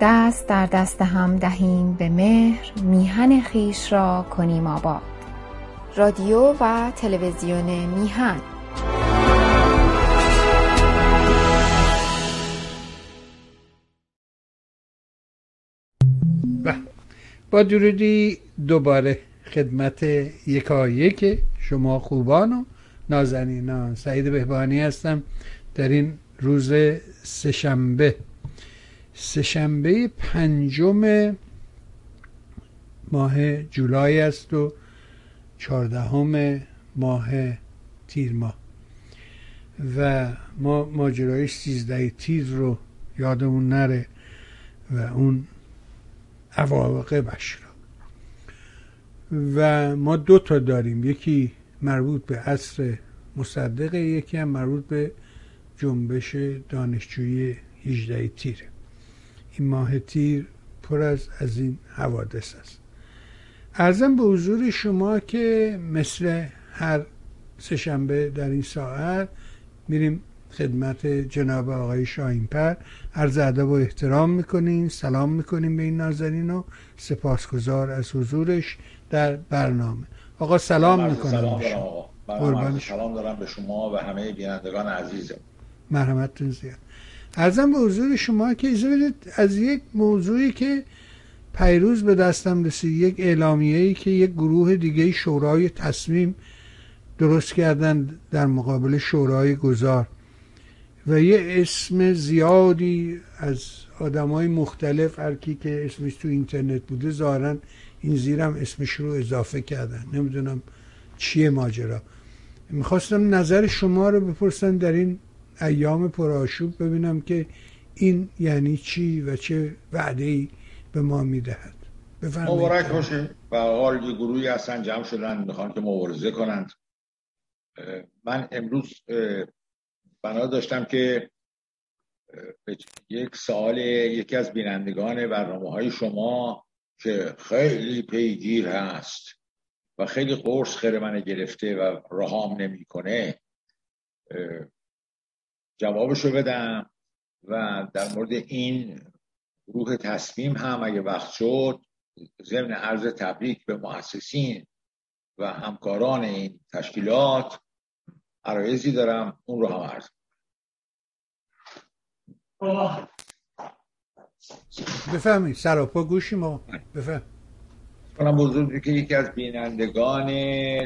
دست در دست هم دهیم به مهر میهن خویش را کنیم آباد. رادیو و تلویزیون میهن. با درودی دوباره خدمت یکایک شما خوبان و نازنینان. سعید بهبانی هستم. در این روز سهشنبه سهشنبه پنجم ماه جولای است و چهاردهم ماه تیر ماه. و ما ماجرای سیزده تیر رو یادمون نره و اون عواقبش رو و ما دو تا داریم. یکی مربوط به عصر مصدق یکی هم مربوط به جنبش دانشجویی 18 تیره. این ماه تیر پر از از این حوادث است. ارزم به حضور شما که مثل هر سهشنبه در این ساعت میریم خدمت جناب آقای شاهینپر. عرض ادب و احترام می‌کنیم سلام می‌کنیم به این نازنین و سپاسگزار از حضورش در برنامه. آقا سلام می‌کنم سلام سلام دارم به شما و همه بینندگان عزیزم. مرحمتتون زیاد. ارزم به حضور شما که اجازه از یک موضوعی که پیروز به دستم رسید یک اعلامیه ای که یک گروه دیگه شورای تصمیم درست کردن در مقابل شورای گذار و یه اسم زیادی از آدم های مختلف هر کی که اسمش تو اینترنت بوده ظاهرا این زیرم اسمش رو اضافه کردن. نمی‌دونم چیه ماجرا. می‌خواستم نظر شما رو بپرسم در این ایام پرآشوب ببینم که این یعنی چی و چه وعده ای به ما می‌دهد. مبارک باشه و حال یه گروهی هستن جمع شدن می‌خوان که مبارزه کنند. من امروز بنا داشتم که یک سال یکی از بینندگان برنامه های شما که خیلی پیگیر هست و خیلی قرص خیر من گرفته و رهام نمی‌کنه. جوابشو بدم و در مورد این روح تصمیم هم اگه وقت شد ضمن عرض تبریک به مؤسسین و همکاران این تشکیلات عرایزی دارم. اون رو هم عرض بفهمید سراپا گوشی ما. بفهم کنم بزرگی که یکی از بینندگان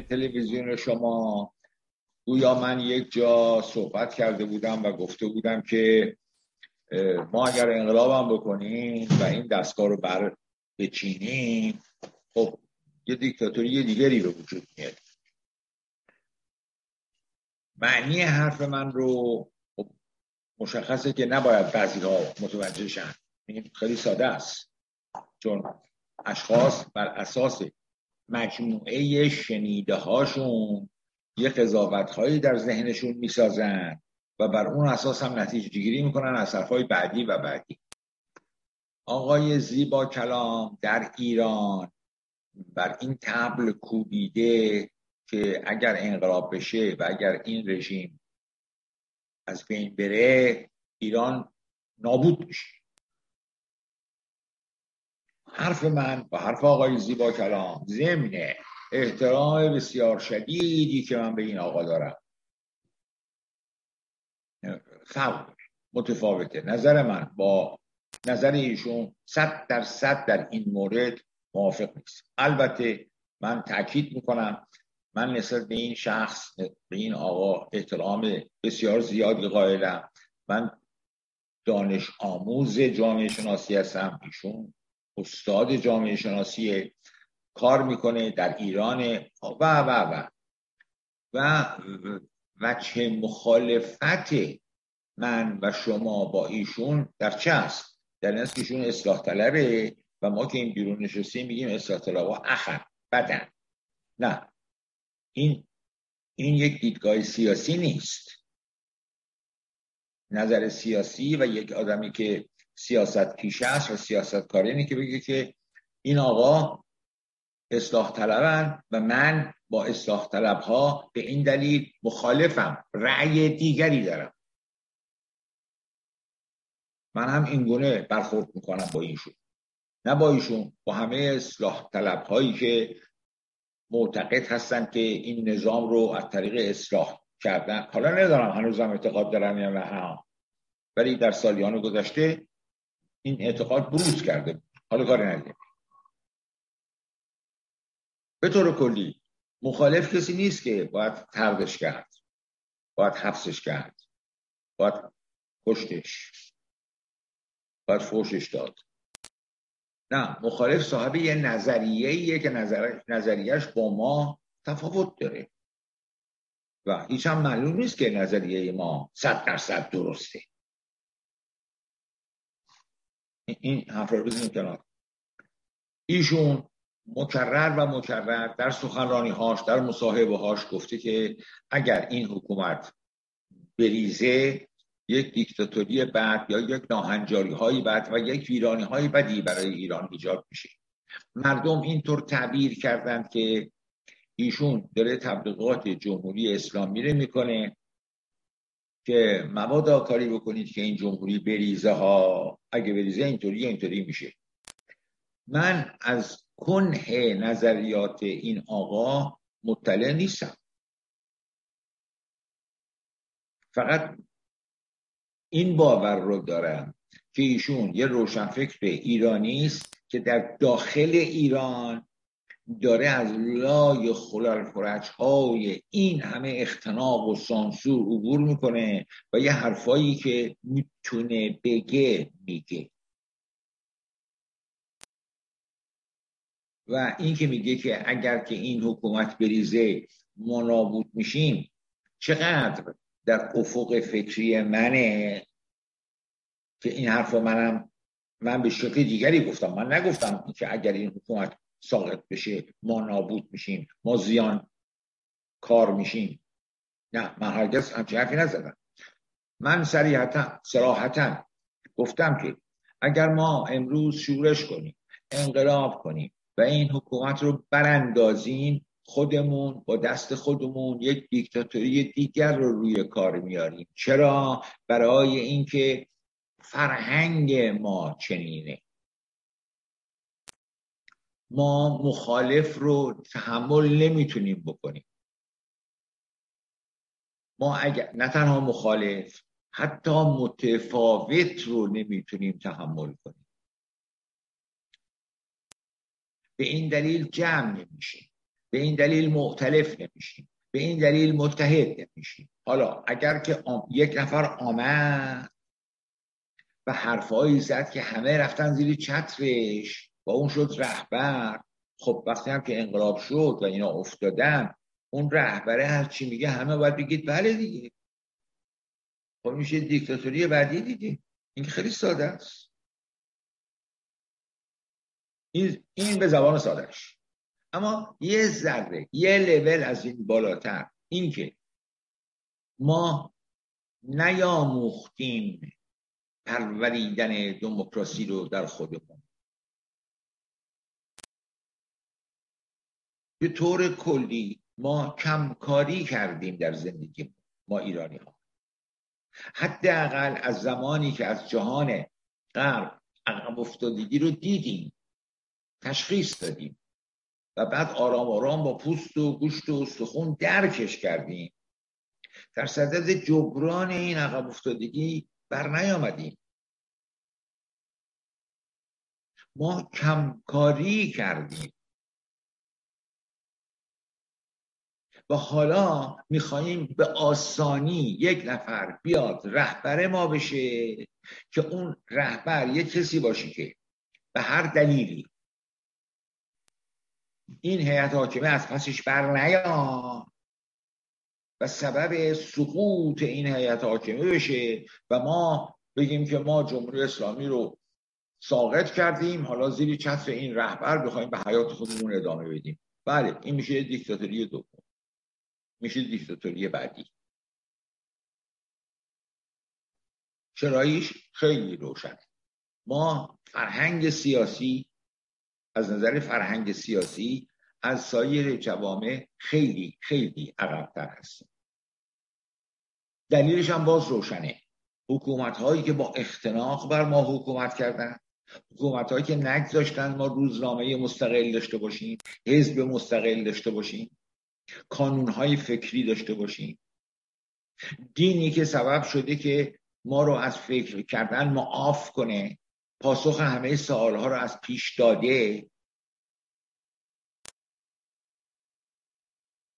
تلویزیون شما گویا من یک جا صحبت کرده بودم و گفته بودم که ما اگر انقلابم بکنیم و این دستگاه رو بر بچینیم خب یه دیکتاتوری دیگری به وجود میاد. معنی حرف من رو خب مشخصه که نباید بعضی ها متوجه شن. خیلی ساده است. چون اشخاص بر اساس مجموعه شنیده هاشون یه قضاوت هایی در ذهنشون می‌سازن و بر اون اساس هم نتیجه گیری می‌کنن از حرفهای بعدی و بعدی. آقای زیبا کلام در ایران بر این تبل کوبیده که اگر انقلاب بشه و اگر این رژیم از بین بره ایران نابود میشه. حرف من و حرف آقای زیبا کلام ضمن احترام بسیار شدیدی که من به این آقا دارم. فرق متفاوته. نظر من با نظر ایشون صد در صد در این مورد موافق نیست. البته من تاکید می‌کنم من نسبت به این شخص به این آقا احترام بسیار زیادی قائلم. من دانش آموز جامعه شناسی هستم. ایشون استاد جامعه شناسی کار می‌کنه در ایران. و و و. و وجه مخالفت من و شما با ایشون در چه است؟ در این که ایشون اصلاح طلبه و ما که این بیرون نشستیم میگیم اصلاح طلب و اخر بدن. نه. این این یک دیدگاه سیاسی نیست. نظر سیاسی و یک آدمی که سیاست پیشه است و سیاست کاری که بگه که این آقا اصلاح طلبن و من با اصلاح طلب ها به این دلیل مخالفم. رأی دیگری دارم. من هم این گونه برخورد می‌کنم با ایشون. نه با ایشون با همه اصلاح طلب هایی که معتقد هستند که این نظام رو از طریق اصلاح کردن. حالا ندارم هنوزم اعتقاد دارم یا نه. ولی در سالیان گذشته این اعتقاد بروز کرده حالا کاری نداریم. به طور کلی مخالف کسی نیست که باید تردش کرد باید حبسش کرد باید کشتش باید فوشش داد. نه مخالف صاحب یه نظریه که نظر... نظریهش با ما تفاوت داره. و هیچ هم معلوم نیست که نظریه ما صد درصد درسته. این حرف رو بزنیم کنار. ایشون مکرر و مکرر در سخنرانی هاش در مصاحبه هاش گفته که اگر این حکومت بریزه یک دیکتاتوری بعد یا یک ناهنجاری هایی بعد و یک ویرانی های بدی برای ایران ایجاد میشه. مردم اینطور تعبیر کردند که ایشون داره تبلیغات جمهوری اسلامی رو می‌کنه که مبادا کاری بکنید که این جمهوری بریزه ها اگه بریزه اینطوری اینطوری میشه. من از کنه نظریات این آقا مطلع نیستم. فقط این باور رو دارم که ایشون یه روشنفکر ایرانی است که در داخل ایران داره از لای خلال های این اختناق اختناق و سانسور عبور می‌کنه و یه حرفایی که می‌تونه بگه میگه. و این که میگه که اگر که این حکومت بریزه ما نابود میشیم چقدر در افق فکری منه؟ که این حرف منم من به شکل دیگری گفتم. من نگفتم که اگر این حکومت ساقط بشه ما نابود میشیم ما زیان کار میشیم. نه من هرگز همچین حرفی نزدم. من سریحتا سراحتا گفتم که اگر ما امروز شورش کنیم انقلاب کنیم و این حکومت رو براندازیم خودمون با دست خودمون یک دیکتاتوری دیگر رو روی کار میاریم. چرا؟ برای اینکه فرهنگ ما چنینه. ما مخالف رو تحمل نمی‌تونیم بکنیم. ما اگر نه تنها مخالف حتی متفاوت رو نمی‌تونیم تحمل کنیم. به این دلیل جمع نمیشیم. به این دلیل مختلف نمیشیم. به این دلیل متحد نمیشیم. حالا اگر که یک نفر آمد و حرفهایی زد که همه رفتن زیر چترش و اون شد رهبر. خب وقتی هم که انقلاب شد و اینا افتادن اون رهبره هر چی میگه همه باید بگید بله دیگه. خب میشه دیکتاتوری بعدی دیگه این خیلی ساده است. این, این به زبان سادهش. اما یه ذره یه لول از این بالاتر. اینکه ما نیاموختیم پروریدن دموکراسی رو در خودمون. به طور کلی ما کمکاری کردیم در زندگی ما ایرانی ها حداقل از زمانی که از جهان غرب عقب افتادگی رو دیدیم. تشخیص دادیم. و بعد آرام آرام با پوست و گوشت و استخون درکش کردیم. در صدد جبران این عقب افتادگی بر نیامدیم. ما کمکاری کردیم. و حالا میخواییم به آسانی یک نفر بیاد رهبر ما بشه که اون رهبر یک کسی باشه که به هر دلیلی این هیئت حاکمه از پسش بر نیاد و سبب سقوط این هیئت حاکمه بشه و ما بگیم که ما جمهوری اسلامی رو ساقط کردیم. حالا زیر چتر این رهبر بخوایم به حیات خودمون ادامه بدیم. بله این میشه دیکتاتوری دوم. میشه دیکتاتوری بعدی. چراییش خیلی روشنه ما فرهنگ سیاسی از نظر فرهنگ سیاسی از سایر جوامع خیلی خیلی عقبتر هستیم. دلیلش هم باز روشنه. حکومت هایی که با اختناق بر ما حکومت کردن حکومت هایی که نگذاشتن ما روزنامه مستقل داشته باشیم حزب مستقل داشته باشیم کانون های فکری داشته باشیم. دینی که سبب شده که ما رو از فکر کردن معاف کنه پاسخ همه سوالها رو از پیش داده.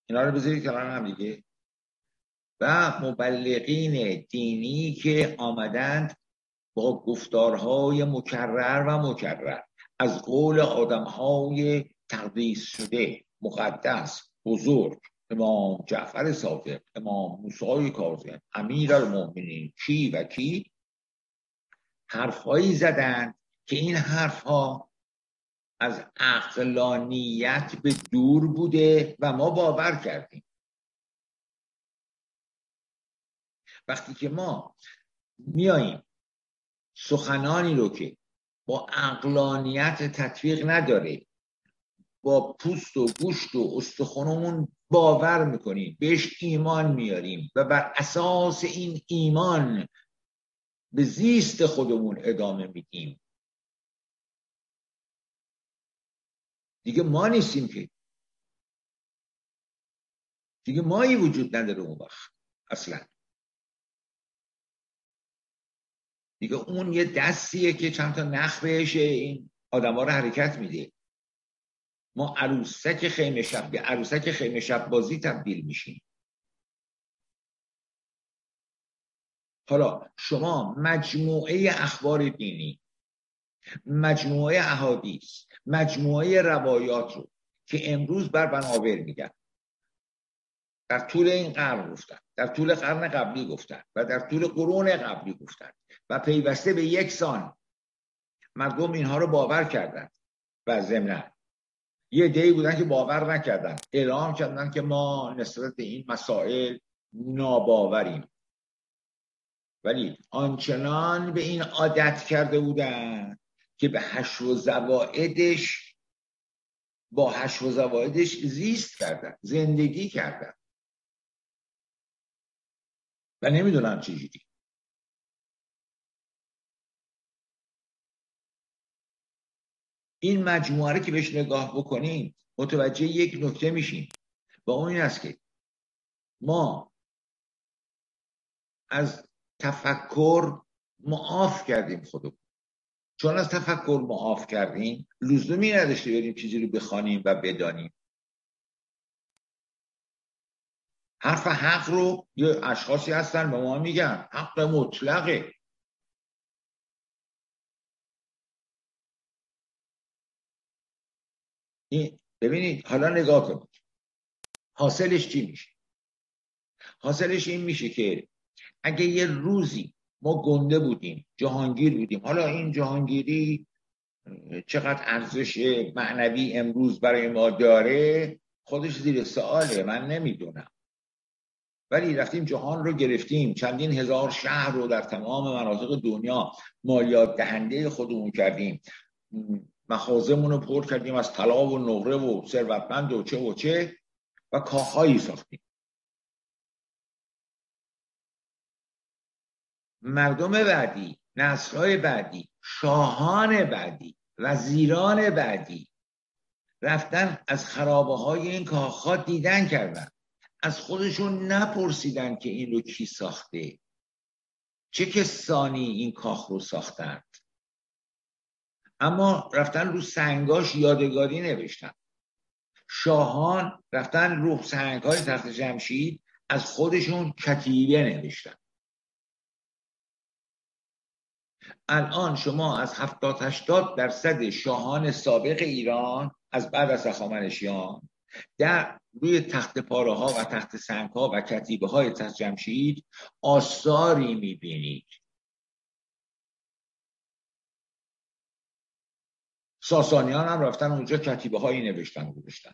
اینا رو بذارید کنار هم دیگه. و مبلغین دینی که آمدند با گفتارهای مکرر و مکرر. از قول آدمهای تقدیس شده مقدس بزرگ امام جعفر صادق امام موسی کاظم امیر المؤمنین کی و کی؟ حرفهایی زدند که این حرفها از عقلانیت به دور بوده و ما باور کردیم. وقتی که ما میاییم سخنانی رو که با عقلانیت تطبیق نداره با پوست و گوشت و استخونمون باور می‌کنیم بهش ایمان میاریم و بر اساس این ایمان به زیست خودمون ادامه میدیم. دیگه ما نیستیم که. دیگه مایی وجود نداره اون وقت اصلا. دیگه اون یه دستیه که چند تا نخ بهش این آدما رو حرکت میده. ما عروسک خیمه شب به عروسک خیمه شب بازی تبدیل میشیم. حالا شما مجموعه اخبار دینی مجموعه احادیث مجموعه روایات رو که امروز بر بنابر میگن. در طول این قرن گفتن در طول قرن قبلی گفتن و در طول قرون قبلی گفتن و پیوسته به یک سان. مردم اینها رو باور کردن و ضمنا یه عده‌ای بودن که باور نکردن اعلام کردن که ما نسبت به این مسائل ناباوریم. ولی آنچنان به این عادت کرده بودن که به حشو و زوائدش با حشو و زوائدش زیست کردن زندگی کردن. و نمی‌دونم چجوری این مجموعه رو که بهش نگاه بکنیم متوجه یک نکته میشیم. و اون این است که ما از تفکر معاف کردیم خودمون. چون از تفکر معاف کردیم لزومی نداشته بریم چیزی رو بخوانیم و بدانیم. حرف حق رو یه اشخاصی هستن به ما میگن. حق مطلقه. این ببینید حالا نگاه کنید. حاصلش چی میشه؟ حاصلش این میشه که اگه یه روزی ما گنده بودیم جهانگیر بودیم. حالا این جهانگیری چقدر ارزش معنوی امروز برای ما داره خودش زیر سواله من نمی‌دونم. ولی رفتیم جهان رو گرفتیم. چندین هزار شهر رو در تمام مناطق دنیا مالیات دهنده خودمون کردیم. مخازمون رو پر کردیم از طلا و نقره و ثروتمند و چه و چه و کاخهایی ساختیم. مردم بعدی نسلهای بعدی شاهان بعدی وزیران بعدی رفتن از خرابه های این کاخها دیدن کردن. از خودشون نپرسیدن که این رو کی ساخته. چه کسانی این کاخ رو ساختند؟ اما رفتن رو سنگاش یادگاری نوشتن. شاهان رفتن رو سنگ های تخت جمشید از خودشون کتیبه نوشتن. الان شما از هفتاد هشتاد درصد شاهان سابق ایران از بعد از هخامنشیان در روی تخت پاره ها و تخت سنگ ها و کتیبه های تخت آثاری می‌بینید. ساسانیان هم رفتن اونجا کتیبه هایی نوشتن گذاشتن.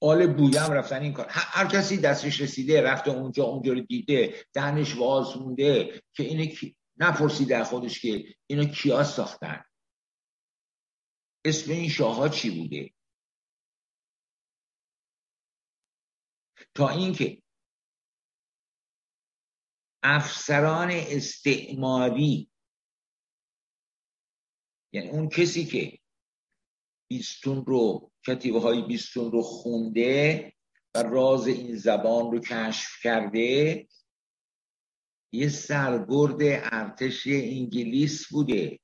آل بویم رفتن این کار. هر کسی دستش رسیده رفته اونجا اونجا رو دیده دهنش واز مونده که اینه کی نپرسیده خودش که اینو کیا ساختن؟ اسم این شاه ها چی بوده؟ تا اینکه افسران استعماری یعنی اون کسی که بیستون رو کتیبه های بیستون رو خونده و راز این زبان رو کشف کرده یه سرگرد ارتش انگلیس بوده.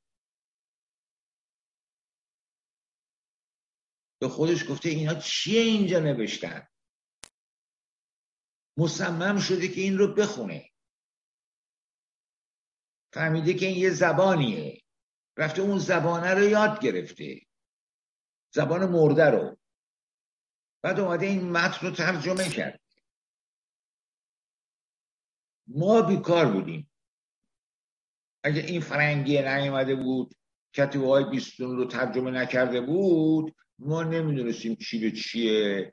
به خودش گفته اینا چیه اینجا نوشتن؟ مصمم شده که این رو بخونه. فهمیده که این یه زبانیه. رفته اون زبانه رو یاد گرفته. زبان مرده رو. بعد اومده این متن رو ترجمه کرد. ما بیکار بودیم. اگه این فرنگی نیومده بود کتیبه های بیستون رو ترجمه نکرده بود ما نمی‌دونستیم چی به چیه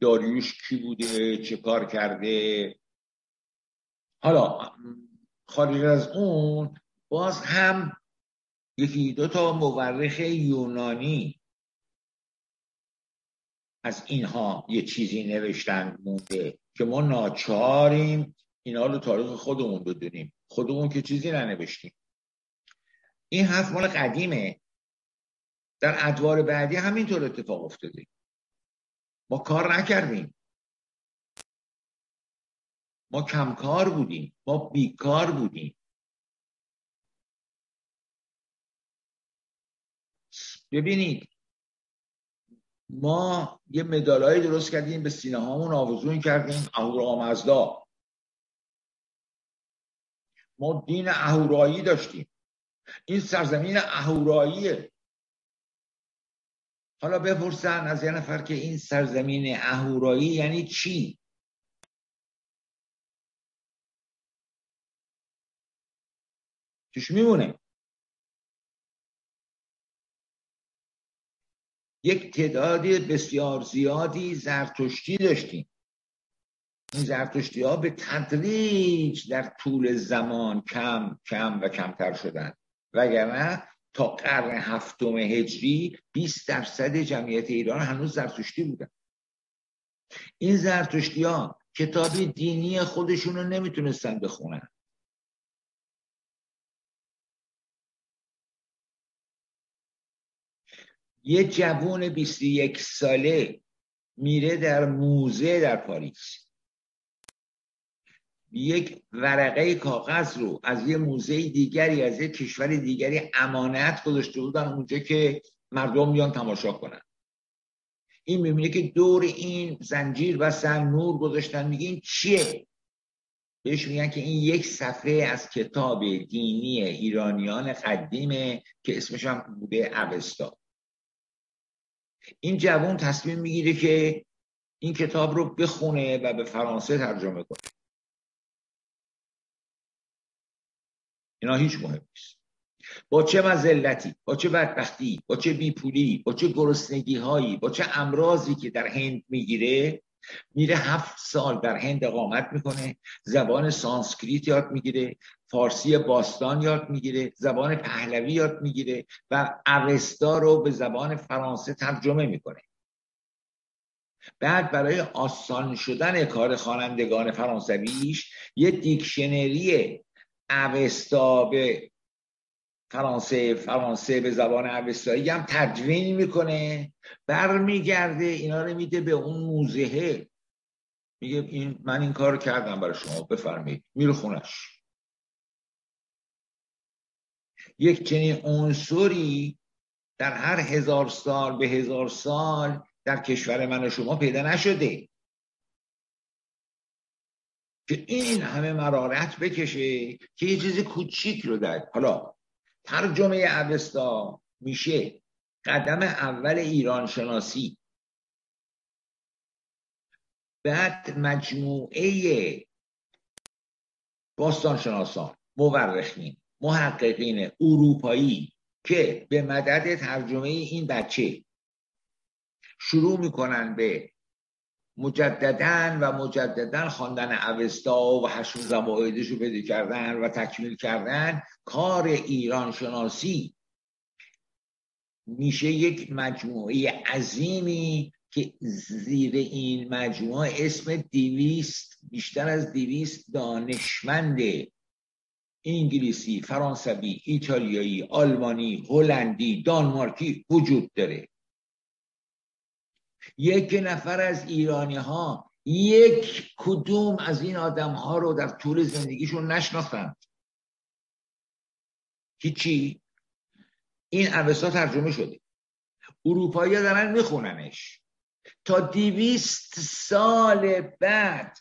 داریوش کی بوده چه کار کرده. حالا خارج از اون باز هم یکی دو تا مورخ یونانی از اینها یه چیزی نوشتن مونده که ما ناچاریم اینا رو تاریخ خودمون بدونیم. خودمون که چیزی ننوشتیم. این حرف مال قدیمه. در ادوار بعدی همینطور اتفاق افتاده. ما کار نکردیم. ما کمکار بودیم. ما بیکار بودیم. ببینید ما یه مدالایی درست کردیم به سینه هامون آوزون کردیم اهورامزدا ما دین اهورایی داشتیم. این سرزمین اهوراییه. حالا بپرسن از یه نفر که این سرزمین اهورایی یعنی چی؟ توش میمونه؟ یک تعداد بسیار زیادی زرتشتی داشتیم. این زرتشتی ها به تدریج در طول زمان کم کم و کمتر شدن. وگرنه تا قرن هفتم هجری 20 درصد جمعیت ایران هنوز زرتشتی بودن. این زرتشتی ها کتاب دینی خودشون رو نمی‌تونستن بخونن. یه جوون 21 ساله میره در موزه در پاریس. یک ورقه کاغذ رو از یه موزه دیگری از یه کشور دیگری امانت گذاشته بودن اونجا که مردم میان تماشا کنن. این می‌بینه که دور این زنجیر و سن نور گذاشتن. میگه این چیه؟ بهش میگن که این یک صفحه از کتاب دینی ایرانیان قدیمه که اسمش هم بوده اوستا. این جوان تصمیم می‌گیره که این کتاب رو بخونه و به فرانسه ترجمه کنه. اینا هیچ مهم نیست. با چه مزلتی با چه بدبختی با چه بیپولی با چه گرسنگی هایی با چه امراضی که در هند می‌گیره میره هفت سال در هند اقامت می‌کنه زبان سانسکریت یاد می‌گیره فارسی باستان یاد می‌گیره زبان پهلوی یاد می‌گیره و اوستا رو به زبان فرانسه ترجمه می‌کنه. بعد برای آسان شدن کار خوانندگان فرانسویش یه دیکشنری اوستا به فرانسه فرانسه به زبان اوستایی هم تدوین می‌کنه. برمیگرده اینا رو میده به اون موزهه. میگه این من این کار کردم برای شما بفرمایید. میره خونش یک چنین عنصری در هر هزار سال به هزار سال در کشور من و شما پیدا نشده. که این همه مرارت بکشه که یه چیز کوچیک رو در حالا ترجمه اوستا میشه قدم اول ایران شناسی بعد مجموعه باستان شناسان مورخین محققین اروپایی که به مدد ترجمه این بچه شروع می‌کنن به مجددن و مجددن خواندن اوستا و هشون زوایدش رو پیدا کردن و تکمیل کردن کار ایران شناسی. میشه یک مجموعه عظیمی که زیر این مجموعه اسم دیویست بیشتر از دیویست دانشمند انگلیسی، فرانسوی، ایتالیایی، آلمانی، هلندی، دانمارکی وجود داره. یک نفر از ایرانی ها یک کدوم از این آدم ها رو در طول زندگیشون نشناختند هیچی؟ این اوستا ترجمه شده. اروپایی دارن میخوننش. تا دیویست سال بعد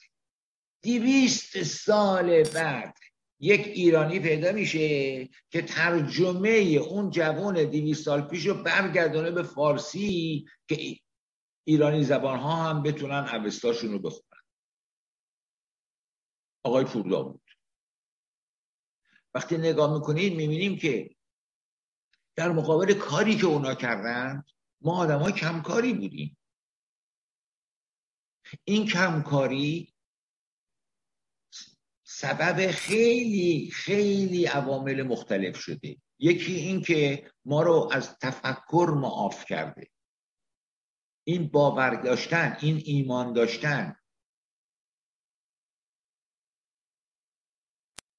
دیویست سال بعد یک ایرانی پیدا میشه که ترجمه اون جوان دیویست سال پیش رو برگردانه به فارسی که ایرانی زبان ها هم بتونن اوستاشون رو بخونن. آقای پوردا بود. وقتی نگاه می‌کنید می‌بینیم که در مقابل کاری که اونا کردن ما آدم های کمکاری بودیم. این کمکاری سبب خیلی خیلی عوامل مختلف شده. یکی این که ما رو از تفکر معاف کرده. این باور داشتن این ایمان داشتن.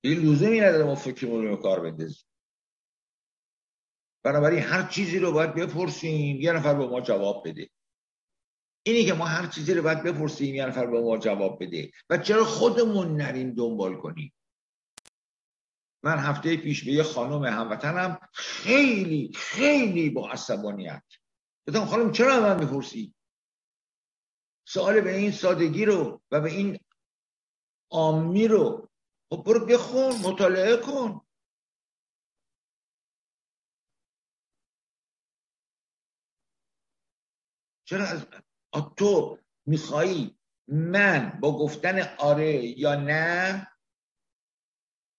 این لزومی نداره ما فکرمون رو کار بندازیم. بنابراین هر چیزی رو باید بپرسیم یه نفر به ما جواب بده. اینی که ما هر چیزی رو باید بپرسیم یه نفر به ما جواب بده. و چرا خودمون نریم دنبال کنیم؟ من هفته پیش به یه خانم هموطنم خیلی خیلی با عصبانیت گفتم خانم چرا من بپرسی سوال به این سادگی رو و به این آمی رو. خب برو بخون مطالعه کن. چرا از تو میخوایی من با گفتن آره یا نه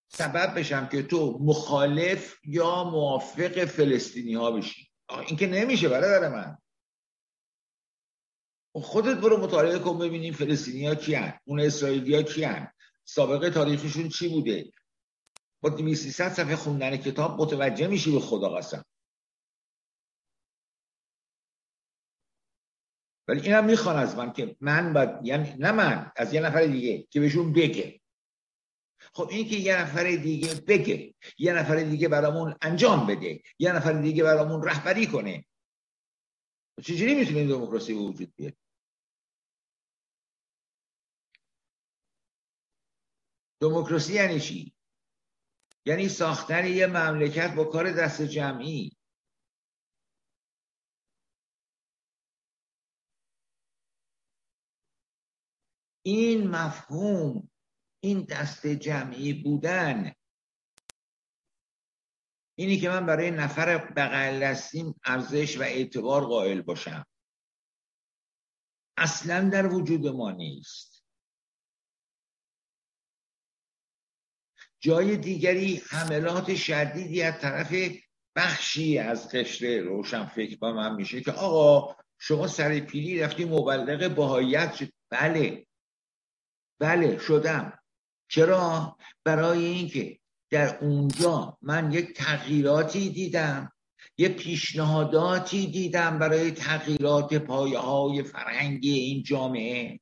سبب بشم که تو مخالف یا موافق فلسطینی ها بشی؟ این که نمیشه برادر من خودت برو مطالعه کن ببینیم فلسطینی ها کی هن؟ اون اسرائیلی ها کی هن؟ سابقه تاریخشون چی بوده با 2300 صفحه خوندن کتاب متوجه میشی به خدا قسم ولی اینم می‌خوان از من که من باید یعنی نه من از یه نفر دیگه که بهشون بگه خب این که یه نفر دیگه بگه یه نفر دیگه برامون انجام بده یه نفر دیگه برامون رهبری کنه. چجوری می‌تونه این دموکراسی وجود بیاد؟ دموکراسی یعنی چی؟ یعنی ساختن یه مملکت با کار دست جمعی. این مفهوم این دست جمعی بودن. اینی که من برای نفر بغل دستیم ارزش و اعتبار قائل باشم. اصلا در وجود ما نیست. جای دیگری حملات شدیدی از طرف بخشی از قشر روشن فکر با من میشه که آقا شما سر پیلی رفتی مبلغ باهایت شد. بله. بله شدم. چرا؟ برای اینکه در اونجا من یک تغییراتی دیدم یه پیشنهاداتی دیدم برای تغییرات پایه های فرهنگی این جامعه.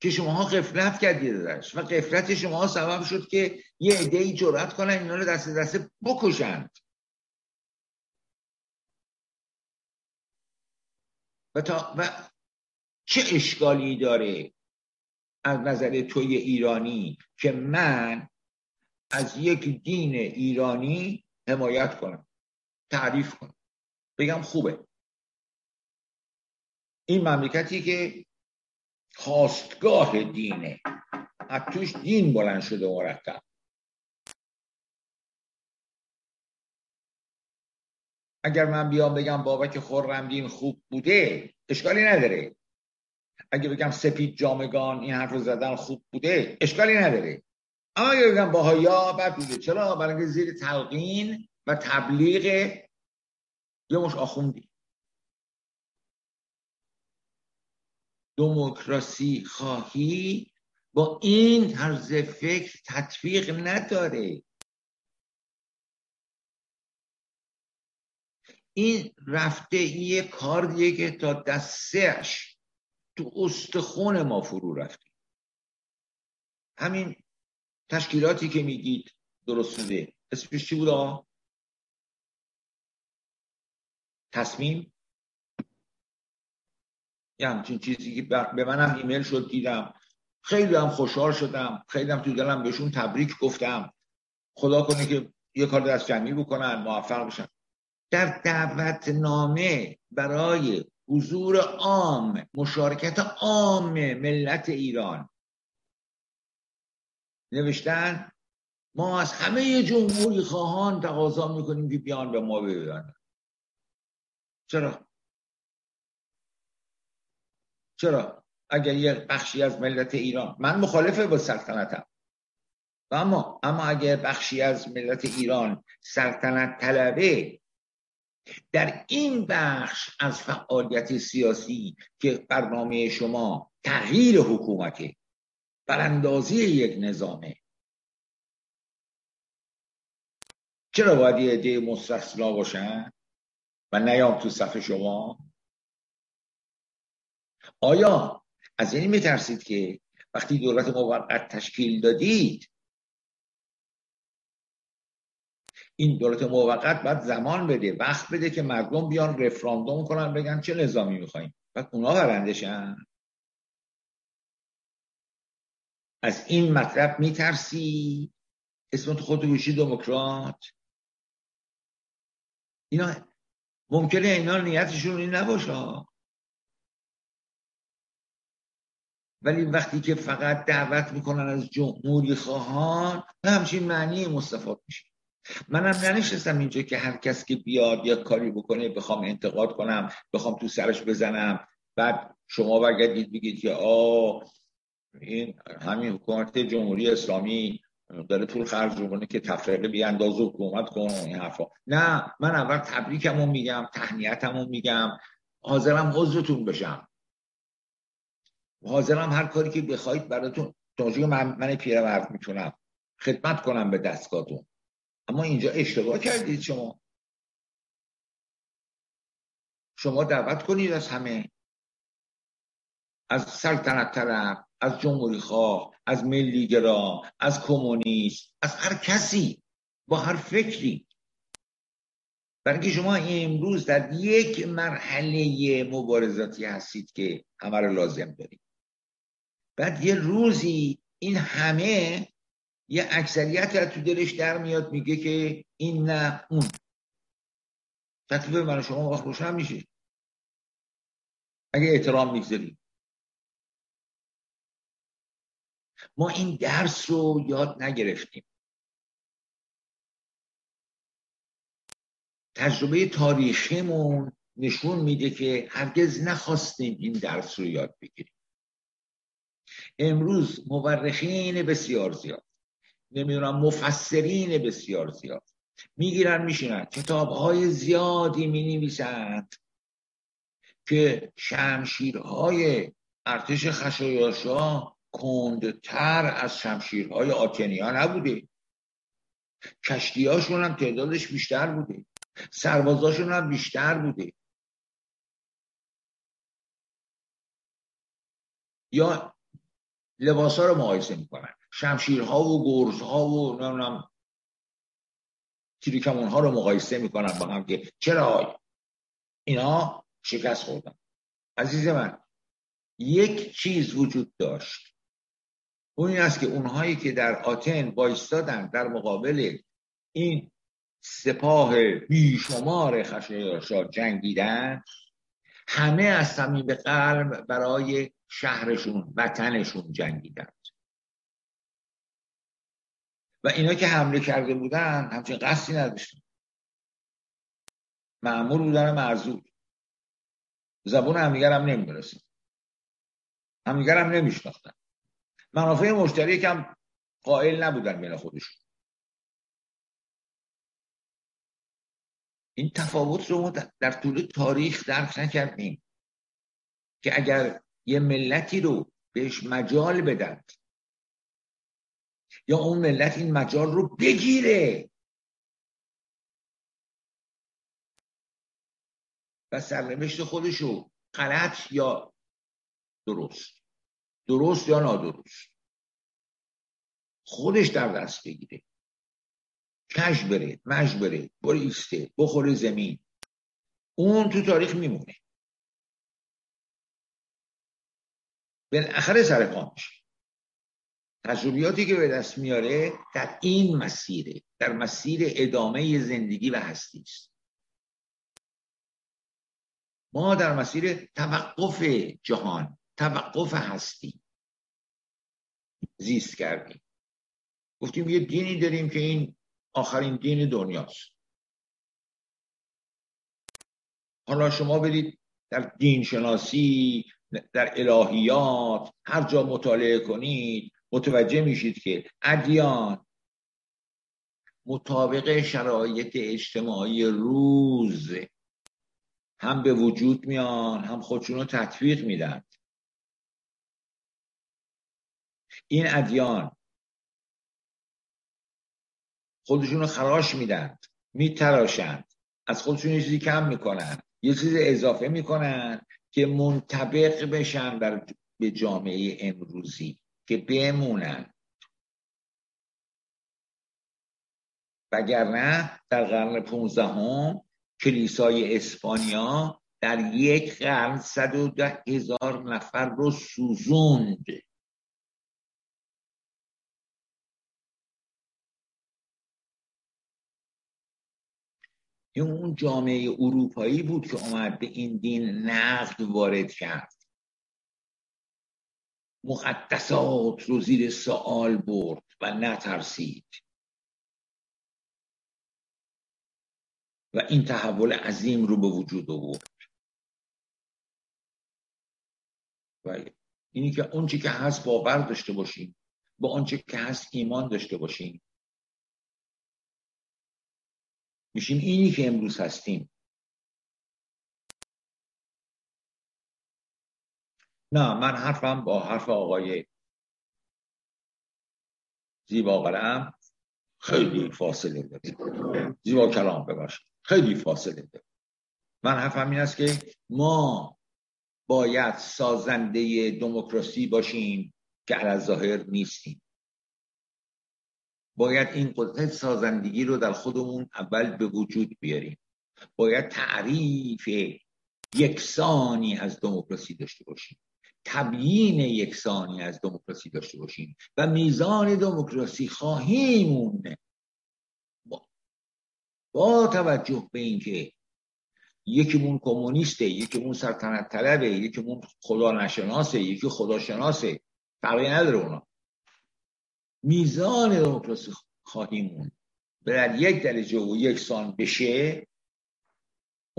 که شماها قفلت کردید ازش و قفلت شما سبب شد که یه عده جرأت کنن اینا رو دست دست بکشند و, تا و چه اشکالی داره؟ از نظر توی ایرانی که من از یک دین ایرانی حمایت کنم تعریف کنم بگم خوبه. این مملکتی که خواستگاه دینه از توش دین بلند شده مرتب. اگر من بیام بگم بابک خورم خوب بوده اشکالی نداره. اگه بگم سپید جامگان این حرف رو زدن خوب بوده اشکالی نداره. اما اگه بگم باهایا بد بوده. چرا؟ برای زیر تلقین و تبلیغ یه مش آخوندی. دموکراسی خواهی با این طرز فکر تطبیق نداره. این رفته یه کاریه که تا دستش تو استخون ما فرو رفته همین تشکیلاتی که میگید درست شده. اسمش چی بود تصمیم؟ یه همچین چیزی که به منم ایمیل شد دیدم. خیلی هم خوشحال شدم. خیلی هم تو دلم بهشون تبریک گفتم. خدا کنه که یه کار دست جمعی بکنن موفق بشن. در دعوت نامه برای حضور عام مشارکت عام ملت ایران. نوشتن ما از همه جمهوری خواهان تقاضا می‌کنیم که بیان به ما ببینن. چرا؟ چرا؟ اگر یه بخشی از ملت ایران من مخالفه با سلطنتم. اما اما اگر بخشی از ملت ایران سلطنت طلبه در این بخش از فعالیت سیاسی که برنامه شما تغییر حکومته براندازی یک نظامه. چرا باید یه عده مستثنا باشن و نیام تو صف شما؟ آیا از این میترسید که وقتی دولت موقت تشکیل دادید این دولت موقت باید زمان بده وقت بده که مردم بیان رفراندوم کنن بگن چه نظامی می‌خوایم. و اونا برندشن. از این مطلب میترسی؟ اسم خود روشی دموکرات. اینا ممکنه اینا نیتشون این نباشه. ولی وقتی که فقط دعوت می‌کنن از جمهوری خواهان همچین معنی مستفاد میشه. منم ننشستم اینجا که هر کس که بیاد یا کاری بکنه بخوام انتقاد کنم بخوام تو سرش بزنم. بعد شما برگردید بگید که آ این همین حکومت جمهوری اسلامی داره طول خرج می‌کنه که تفرقه بیانداز و حکومت کن این حرفا. نه من اول تبریکمو میگم تهنیتمو میگم. حاضرم عضوتون بشم. حاضرم هر کاری که بخواید براتون تاجی من, من پیرمرد می‌تونم. خدمت کنم به دستگاهتون. اما اینجا اشتباه کردید شما. شما دعوت کنید از همه. از سلطنت طرف از جمهوری خواه از ملیگرا از کمونیست از هر کسی. با هر فکری. برای شما امروز در یک مرحله مبارزاتی هستید که همه رو لازم دارید. بعد یه روزی این همه یه اکثریت از تو دلش در میاد میگه که این نه اون. تکلیف من شما وقت روشن میشه. اگه احترام می‌گذاریم ما این درس رو یاد نگرفتیم. تجربه تاریخیمون نشون میده که هرگز نخواستیم این درس رو یاد بگیریم. امروز مورخین بسیار زیاد. نمی‌دونم مفسرین بسیار زیاد. می‌گیرن میشینن. کتاب های زیادی می نویسند که شمشیرهای ارتش خشایاشا کندتر از شمشیرهای آتنیا نبوده. کشتیهاشون هم تعدادش بیشتر بوده. سربازاشون هم بیشتر بوده. یا لباس رو مقایسه می‌کنن. شمشیرها و گرزها و نمی‌دونم تیریکمون ها رو مقایسه می‌کنن با هم که چرا اینا شکست خوردن. عزیز من یک چیز وجود داشت. اون این است که اونهایی که در آتن بایستادن در مقابل این سپاه بیشمار خشایارشا جنگیدن همه از صمیم قلب برای شهرشون وطنشون جنگیدند. و اینا که حمله کرده بودن همچین قصدی نداشتن. معمول بودن معذور. زبون همدیگر هم نمی‌رسن همدیگر هم نمیشناختن. منافع مشتری کم قائل نبودن بین خودشون. این تفاوت رو ما در طول تاریخ درک نکردیم که اگر یه ملتی رو بهش مجال بدن یا اون ملت این مجال رو بگیره. و سرنوشت خودشو غلط یا درست. درست یا نادرست. خودش در دست بگیره. کش بره مش بره ایسته بخوره زمین. اون تو تاریخ میمونه. بالاخره سر پا میشه. تجربیاتی که به دست میاره در این مسیره در مسیر ادامه زندگی و هستی است. ما در مسیر توقف جهان توقف هستی زیست کردیم. گفتیم یه دینی داریم که این آخرین دین دنیاست. حالا شما برید در دین شناسی در الهیات هر جا مطالعه کنید متوجه میشید که ادیان مطابق شرایط اجتماعی روز هم به وجود میان هم خودشون رو تطبیق میدن. این ادیان خودشون رو خراش میدن میتراشند از خودشون یه چیزی کم می‌کنن یه چیزی اضافه می‌کنن که منطبق بشن در به جامعه امروزی. که بمونن وگرنه در قرن پونزدهم کلیسای اسپانیا در یک قرن صد و ده هزار نفر رو سوزوند این اون جامعه اروپایی بود که اومد به این دین نقد وارد کرد مقدسات رو زیر سوال برد و نترسید. و این تحول عظیم رو به وجود آورد. و اینی که اونچه که هست باور داشته باشیم با آنچه که هست ایمان داشته باشیم. میشیم اینی که امروز هستیم. نه من حرفم با حرف آقای زیبا قلم خیلی فاصله داره. زیبا کلام بباشید خیلی فاصله داره. من حرفم این است که ما باید سازنده دموکراسی باشیم که علی ظاهر نیستیم. باید این قدرت سازندگی رو در خودمون اول به وجود بیاریم. باید تعریف یکسانی از دموکراسی داشته باشیم. تبیین یکسانی از دموکراسی داشته باشیم و میزان دموکراسی خواهیم با, با توجه به اینکه یکیمون کمونیسته یکیمون سلطنت طلبه یکیمون خدا نشناسه یکی خدا شناسه فرقی نداره اونا. میزان دموکراسی خواهیم در یک درجه و یکسان بشه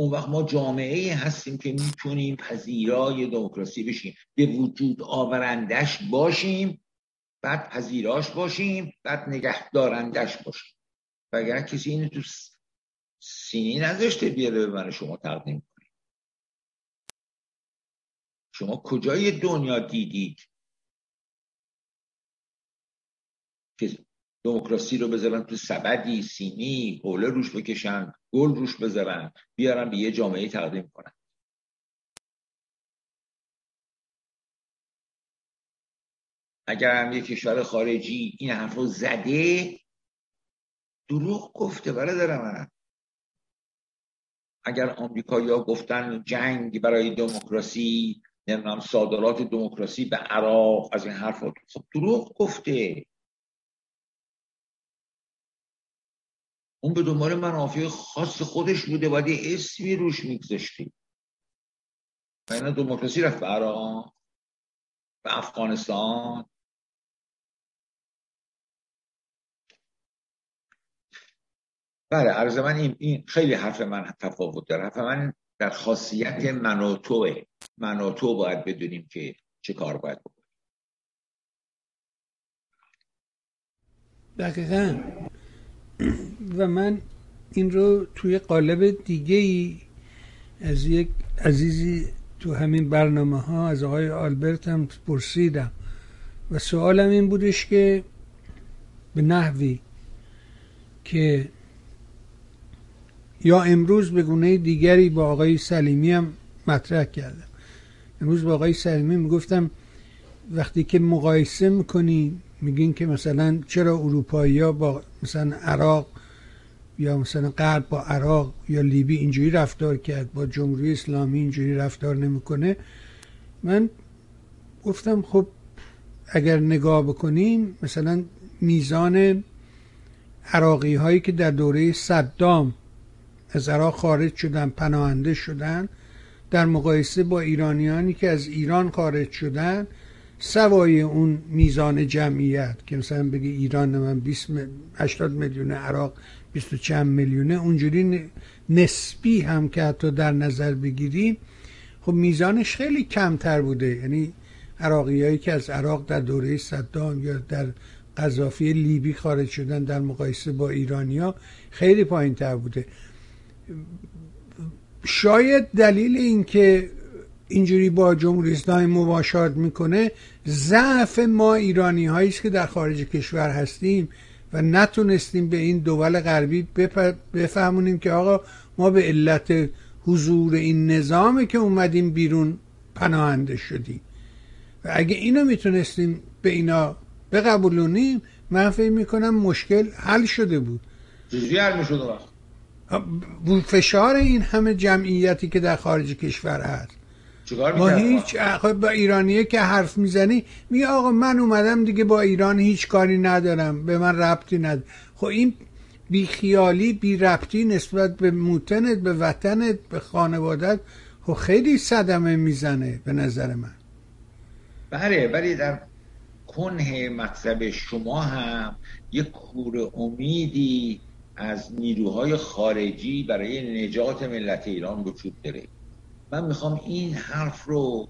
اون وقت ما جامعه هستیم که می‌تونیم پذیرای دموکراسی بشیم. به وجود آورندش باشیم بعد پذیراش باشیم بعد نگهدارندش باشیم. و اگر کسی اینو تو سینی نذاشته بیاره به من شما تقدیم کنیم شما کجای دنیا دیدید؟ که دموکراسی رو بذارن تو سبدی سینی حوله روش بکشن گل روش بذارن بیارن به یه جامعه تقدیم کنن. اگر هم یه کشور خارجی این حرف رو زده دروغ گفته برادر من. اگر آمریکایی‌ها گفتن جنگ برای دموکراسی نمی‌دونم صادرات دموکراسی به عراق از این حرفات خب دروغ گفته. اون به دنبال منافع خاص خودش بوده باید یه اسمی روش میگذاشتی و اینا دموکراسی رفت به عراق به افغانستان. بله عرض من این, این خیلی حرف من تفاوت داره. حرف من در خاصیت منوتوه منوتو باید بدونیم که چه کار باید بکنیم. دقیقا. و من این رو توی قالب دیگه ای از یک عزیزی تو همین برنامه ها از آقای آلبرت هم پرسیدم. و سوالم این بودش که به نحوی که یا امروز به گونه دیگری با آقای سلیمی هم مطرح کردم. امروز با آقای سلیمی می‌گفتم وقتی که مقایسه می‌کنی میگین که مثلا چرا اروپایی ها با مثلا عراق یا مثلا غرب با عراق یا لیبی اینجوری رفتار کرد با جمهوری اسلامی اینجوری رفتار نمی‌کنه؟ من گفتم خب اگر نگاه بکنیم مثلا میزان عراقی هایی که در دوره صدام از عراق خارج شدن پناهنده شدن در مقایسه با ایرانیانی که از ایران خارج شدن سوای اون میزان جمعیت که مثلا بگی ایران من 20 80 میلیون عراق 20 چند میلیونه اونجوری نسبی هم که حتی در نظر بگیریم خب میزانش خیلی کمتر بوده. یعنی عراقیایی که از عراق در دوره صدام یا در قذافی لیبی خارج شدن در مقایسه با ایرانیا خیلی پایین تر بوده. شاید دلیل این که اینجوری با جمهوری اسلامی مباشرت می‌کنه ضعف ما ایرانی هایی است که در خارج کشور هستیم و نتونستیم به این دول غربی بفهمونیم که آقا ما به علت حضور این نظامه که اومدیم بیرون پناهنده شدیم. و اگه اینو می‌تونستیم به اینا بقبولونیم من فکر می‌کنم مشکل حل شده بود. چجوری حل می‌شد بود فشار این همه جمعیتی که در خارج کشور هست. ما هیچ خب با ایرانیه که حرف می‌زنی میگه آقا من اومدم دیگه با ایران هیچ کاری ندارم به من ربطی ندارم خب این بیخیالی بی ربطی نسبت به موتنت به وطنت به خانوادت خب خیلی صدمه می‌زنه به نظر من. بله ولی در کنه مطلب شما هم یک کور امیدی از نیروهای خارجی برای نجات ملت ایران وجود داره. من می‌خوام این حرف رو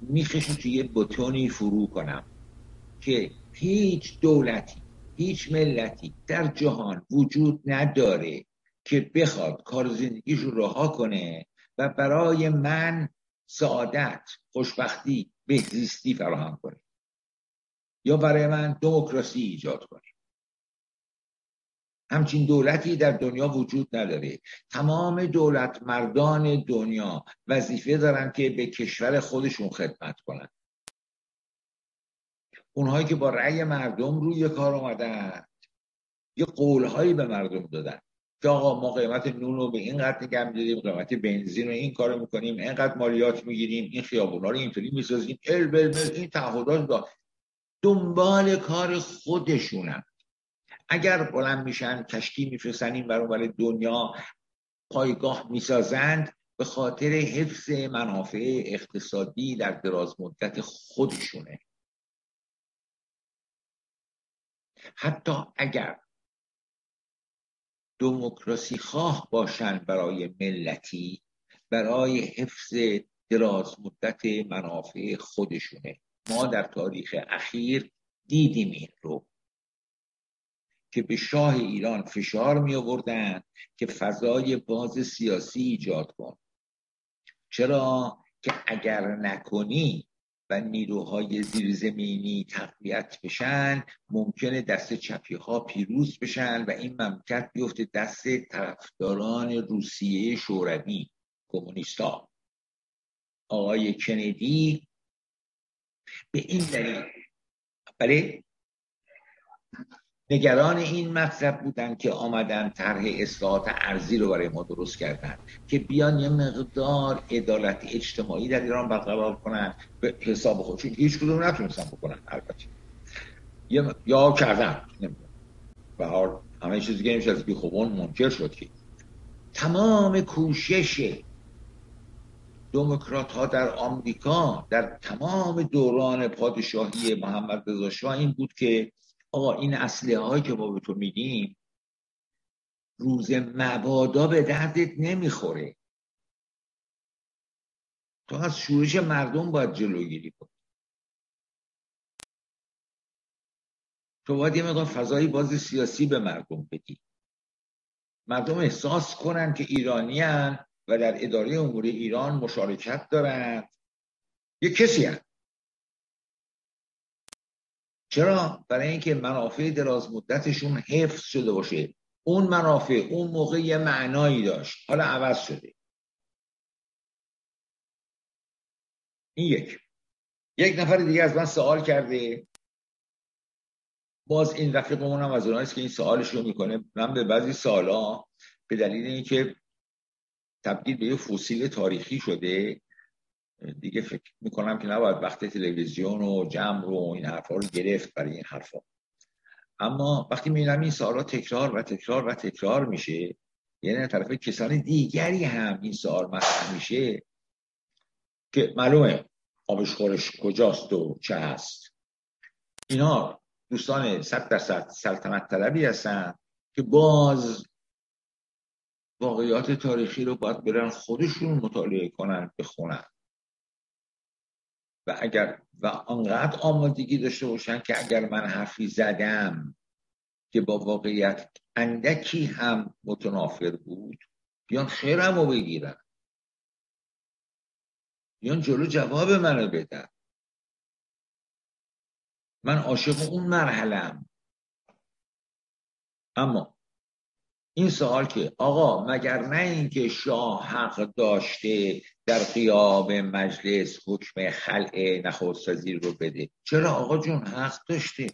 میخشم توی یه بتونی فرو کنم که هیچ دولتی هیچ ملتی در جهان وجود نداره که بخواد کار زندگیش رو رها کنه و برای من سعادت خوشبختی بهزیستی فراهم کنه یا برای من دموکراسی ایجاد کنه. همچین دولتی در دنیا وجود نداره. تمام دولت مردان دنیا وظیفه دارن که به کشور خودشون خدمت کنن. اونهایی که با رأی مردم روی کار آمدن یه قولهایی به مردم دادن. که آقا ما قیمت نون رو به این قدر نگه میداریم قیمت بنزین رو این کارو می‌کنیم اینقدر مالیات می‌گیریم این خیابونا رو اینطوری می‌سازیم. ال بل این تعهدات دنبال کار خودشونن. اگر بلند میشن کشتی میفرستن این برای دنیا پایگاه می‌سازند به خاطر حفظ منافع اقتصادی در دراز مدت خودشونه. حتی اگر دموکراسی خواه باشند برای ملتی برای حفظ دراز مدت منافع خودشونه. ما در تاریخ اخیر دیدیم این رو. که به شاه ایران فشار می آوردن که فضای باز سیاسی ایجاد کن. چرا که اگر نکنی و نیروهای زیرزمینی تقویت بشن ممکنه دست چپی ها پیروز بشن و این مملکت بیفته دست طرفداران روسیه شوروی کمونیستا. آقای کندی به این دلیل بله؟ نگران این مطلب بودن که آمدن طرح اصلاحات ارزی رو برای ما درست کردن که بیان یه مقدار عدالت اجتماعی در ایران برقرار کنن به حساب خود. چون هیچ کدوم نتونستن بکنن البته. یا کردن به حال همه چیزی دیگه نمیشه از بیخوبون منکر شد که. تمام کوشش دموکرات ها در آمریکا در تمام دوران پادشاهی محمد رضا شاه این بود که آقا این اصله هایی که ما به تو میدیم روز مبادا به دردت نمی‌خوره. تو از شورش مردم باید جلوگیری کنی. تو باید یه مقدار فضایی باز سیاسی به مردم بدی. مردم احساس کنن که ایرانی و در اداره امور ایران مشارکت دارند یه کسی هست چرا؟ برای اینکه منافع دراز مدتشون حفظ شده باشه. اون منافع اون موقع یه معنایی داشت. حالا عوض شده. این یک. یک نفر دیگه از من سوال کرده. باز این رفیقمون هم از اوناییست که این سوالش رو می‌کنه. من به بعضی سالا به دلیل اینکه تبدیل به یه فسیل تاریخی شده دیگه فکر می‌کنم که نباید وقت تلویزیون و جمع رو این حرفا رو گرفت برای این حرفا اما وقتی می‌بینم این سوالا تکرار و تکرار و تکرار میشه یعنی طرف کسان دیگری هم این سوال مطرح میشه که معلومه آبش خورش کجاست و چه هست. اینا دوستان صد درصد سلطنت طلبی هستن که باز واقعیات تاریخی رو باید برن خودشون مطالعه کنن بخونن. و اگر و انقدر آمادگی داشته باشن که اگر من حرفی زدم که با واقعیت اندکی هم متنافر بود بیان خیرم رو بگیرن. بیان جلو جواب منو بدن. من عاشق اون مرحلم. اما این سوال که آقا مگر نه اینکه شاه حق داشته در قیاب مجلس حکم خلع نخست وزیر رو بده. چرا آقا جون حق داشته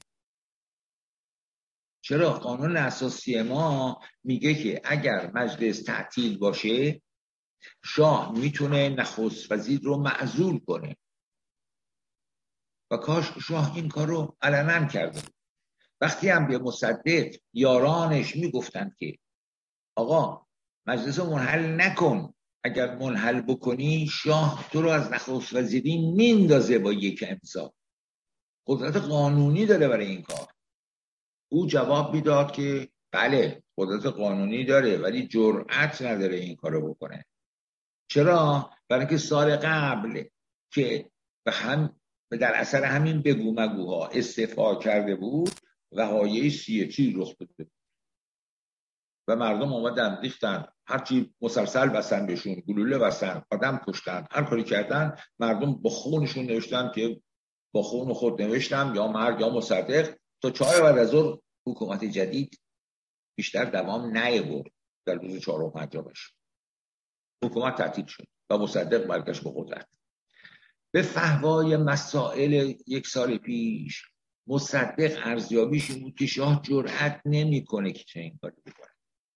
چرا قانون اساسی ما میگه که اگر مجلس تعطیل باشه شاه می‌تونه نخست وزیر رو معزول کنه. و کاش شاه این کار رو علنا کرده. وقتی هم به مصدق یارانش می‌گفتند که آقا مجلس رو منحل نکن. اگر منحل بکنی شاه تو رو از نخست وزیری میندازه با یک امضا. قدرت قانونی داره برای این کار. او جواب می‌داد که بله قدرت قانونی داره ولی جرأت نداره این کارو بکنه. چرا؟ برای اینکه سال قبل که به هم در اثر همین بگو مگوها استعفا کرده بود وقایع سیاسی رخ داده و مردم آمدن ریختن هرچی مسلسل بستن بهشون گلوله بستن آدم کشتن هر کاری کردن مردم با خونشون نوشتن که با خون خود نوشتم یا مرگ یا مصدق. تا چهار بعد از حکومت جدید بیشتر دوام نیورد در روز چهارم پنجمش حکومت تعطیل شد و مصدق برگشت به قدرت. به فهوای مسائل یک سال پیش مصدق ارزیابیش بود که شاه جرأت نمی‌کنه که چه این کاری بکنه.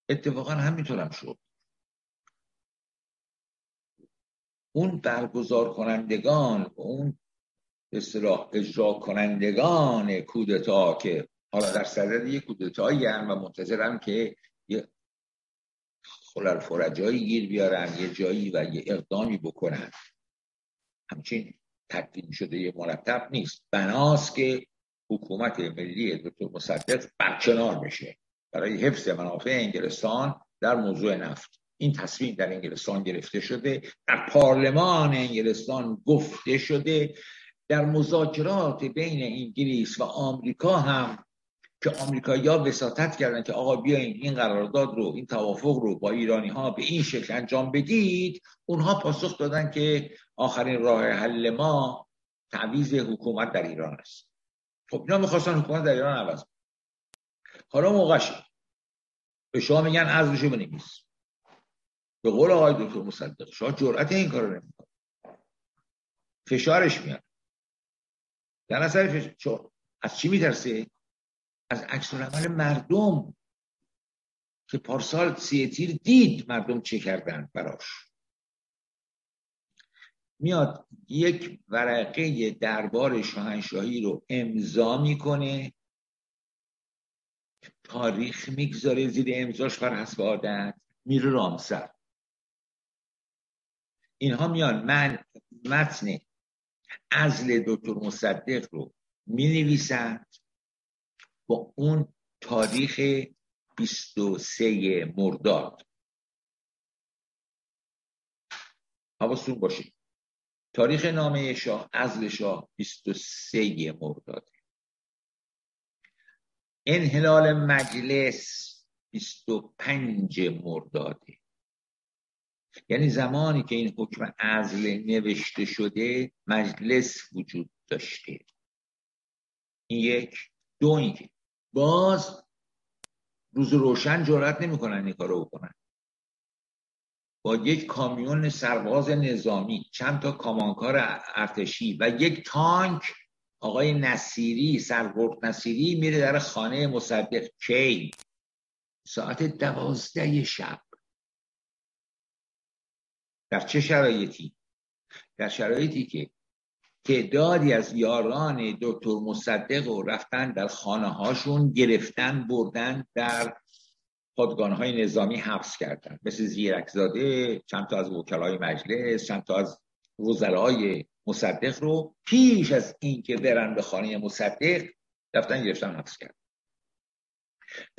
اتفاقا همینطورم شد. اون برگزار کنندگان و اون اصطلاح اجرا کنندگان کودتا که حالا در صدد یک کودتایی و منتظرم که یه خلال فرجایی گیر بیارن یه جایی و یه اقدامی بکنن. همچین تقدیم شده یه مرتب نیست. بناست که حکومت ملی دکتر مصدق برکنار بشه. برای حفظ منافع انگلستان در موضوع نفت. این تصمیم در انگلستان گرفته شده در پارلمان انگلستان گفته شده در مذاکرات بین انگلیس و آمریکا هم که آمریکایی‌ها وساطت کردن که آقا بیاین این قرارداد رو این توافق رو با ایرانی ها به این شکل انجام بدید. اونها پاسخ دادن که آخرین راه حل ما تعویض حکومت در ایران است. خب اینا می‌خواستن حکومت در ایران عوض حالا موقع شد به شما میگن ارزشو بنویس. به قول آقای دکتر مصدق شما جرأت این کارو نمی‌کنه فشارش میاد. در اثر فشار از چی میترسه از عکس مردم. که پارسال سی تیر دید مردم چه کردن براش. میاد یک ورقه دربار شاهنشاهی رو امضا می‌کنه. تاریخ می‌گذاره زیر امضاش بر حسب عادت. میره رامسر. اینها میان. من متن ازل دکتر مصدق رو می نویسند با اون تاریخ 23 مرداد. حواستون باشید. تاریخ نامه شاه ازل شاه 23 مرداد. انحلال مجلس 25 مرداده. یعنی زمانی که این حکم ازل نوشته شده مجلس وجود داشته. این یک. دو اینکه باز روز روشن جرأت نمی‌کنن این کارو بکنن. با یک کامیون سرباز نظامی چند تا کامانکار ارتشی و یک تانک آقای نصیری سرگرد نصیری میره در خانه مصدق کی؟ ساعت دوازده شب. در چه شرایطی؟ در شرایطی که تعدادی از یاران دکتر مصدق رو رفتن در خانه هاشون گرفتن بردن در پادگان های نظامی حبس کردن. مثل زیرکزاده چند تا از وکلای مجلس چند تا از وزرای مصدق رو پیش از اینکه برن به خانه مصدق رفتن گرفتن حبس کرد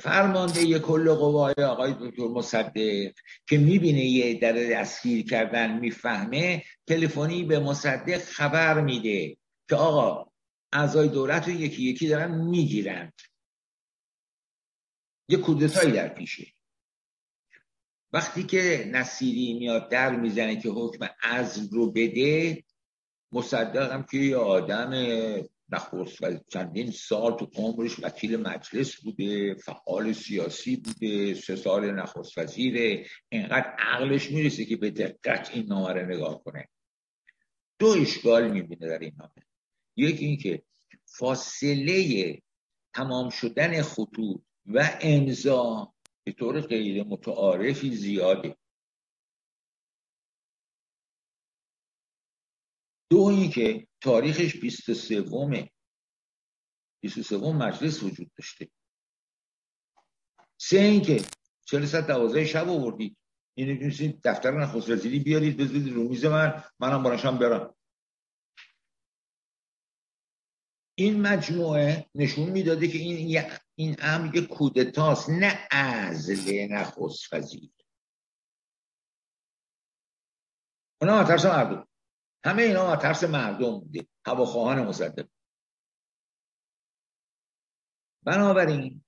فرمانده کل قوای آقای دکتر مصدق که می‌بینه یه در دستگیر کردن می‌فهمه تلفنی به مصدق خبر میده که آقا اعضای دولت رو یکی یکی دارن می‌گیرند یه کودتایی در پیشه. وقتی که نصیری میاد در می‌زنه که حکم عزل رو بده مصدق هم که یه آدم نخست و چندین سال تو عمرش وکیل مجلس بوده فعال سیاسی بوده سه سال نخست وزیره اینقدر عقلش می‌رسه که به دقت این نامه رو نگاه کنه. دو اشکال می‌بینه در این نامه. یکی اینکه فاصله تمام شدن خطوط و امضا به طور غیر متعارفی زیاده. دو که تاریخش 23 23 مجلس وجود داشته. سه اینکه 40 ساعت دوازه شب آوردید این دفتر نخست وزیری بیارید بذارید رو میز من منم بانشم برم این مجموعه نشون می‌داده که این این امر یک کودتاست نه ازل نخست وزیر. اونا ترس مردم. همه اینا از ترس مردم بوده. هواخواهان مصدق. بنابراین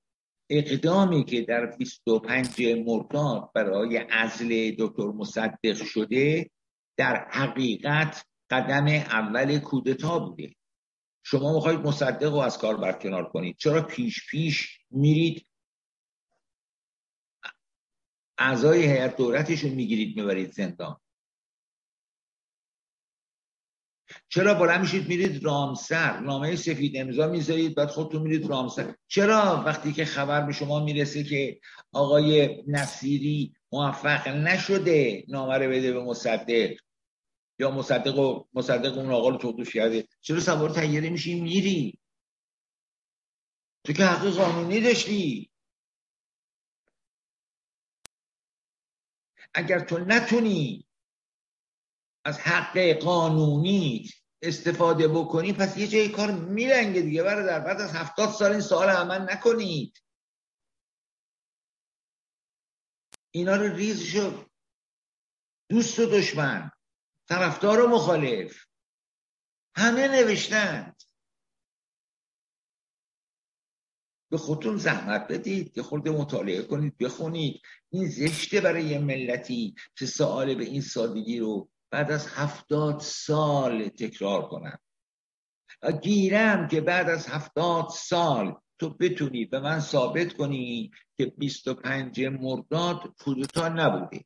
اقدامی که در 25 مرداد برای عزل دکتر مصدق شده در حقیقت قدم اول کودتا بوده. شما می‌خواید مصدق رو از کار برکنار کنید. چرا پیش پیش میرید؟ اعضای هیئت دولتش رو می‌گیرید می‌برید زندان. چرا بالا میشید میرید رامسر؟ نامه سفید امضا می‌ذارید بعد خودتون میرید رامسر. چرا وقتی که خبر به شما می‌رسه که آقای نصیری موفق نشده نامه رو بده به مصدق یا مصدق و مصدق اون آقا رو توقیف کرده؟ چرا سوار تیاره میشی میری. تو که حق قانونی داشتی. اگر تو نتونی از حق قانونی استفاده بکنی پس یه جای کار میلنگه دیگه در بعد از هفتاد سال این سوال عمل نکنید. اینا رو ریز شد دوست و دشمن طرفدار و مخالف همه نوشتند به خودتون زحمت بدید که خورده مطالعه کنید بخونید. این زشته برای یه ملتی که سوال به این سادگی رو بعد از هفتاد سال تکرار کنم. گیرم که بعد از هفتاد سال تو بتونی به من ثابت کنی که 25 مرداد کودتا نبوده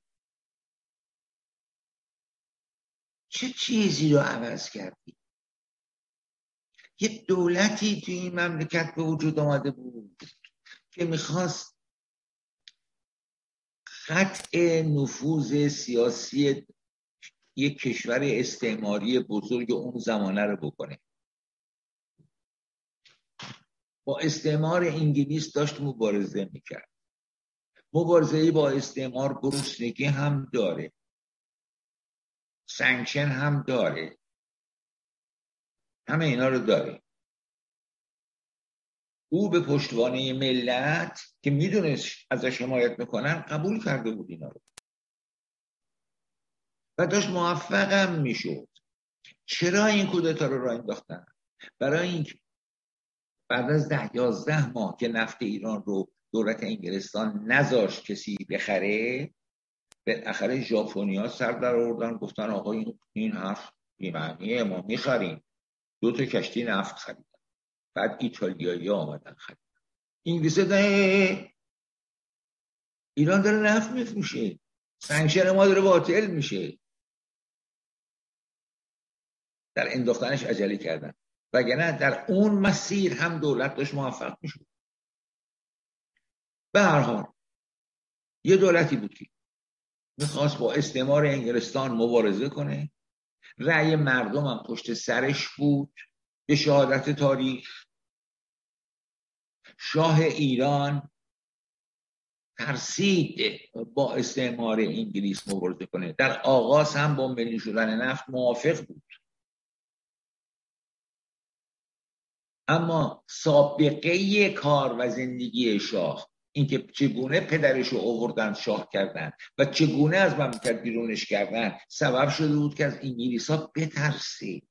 چه چیزی رو عوض کردی؟ یه دولتی توی این مملکت به وجود آمده بود که می‌خواست قطع نفوذ سیاسی یک کشور استعماری بزرگ اون زمانه رو بکنه. با استعمار انگلیس داشت مبارزه می‌کرد. مبارزه با استعمار گرسنگی هم داره. sanction هم داره. همه اینا رو داره. او به پشتوانه ملت که می‌دونست ازش حمایت می‌کنن قبول کرده بود اینا رو. و داشت موفقم می‌شد. چرا این کودتا رو را انداختن؟ برای اینکه بعد از ده یازده ماه که نفت ایران رو دولت انگلستان نذاشت کسی بخره بالاخره ژاپنیا سر در آوردن گفتن آقا این, این حرف بیمعنیه ما می‌خریم. دو تا کشتی نفت خریدن. بعد ایتالیایی آمدن خریدن. ده ایران داره نفت میفروشه. سنگشن ما داره باطل میشه. در انداختنش عجله کردن. وگرنه در اون مسیر هم دولت داشت موفق می‌شد. به هر حال یه دولتی بود که می‌خواست با استعمار انگلستان مبارزه کنه. رأی مردم هم پشت سرش بود. به شهادت تاریخ. شاه ایران ترسید با استعمار انگلیس مبارزه کنه. در آغاز هم با ملی شدن نفت موافق بود. اما سابقه کار و زندگی شاه اینکه چگونه پدرش رو آوردن شاه کردن و چگونه از مملکت بیرونش کردن سبب شده بود که از انگلیس ها بترسید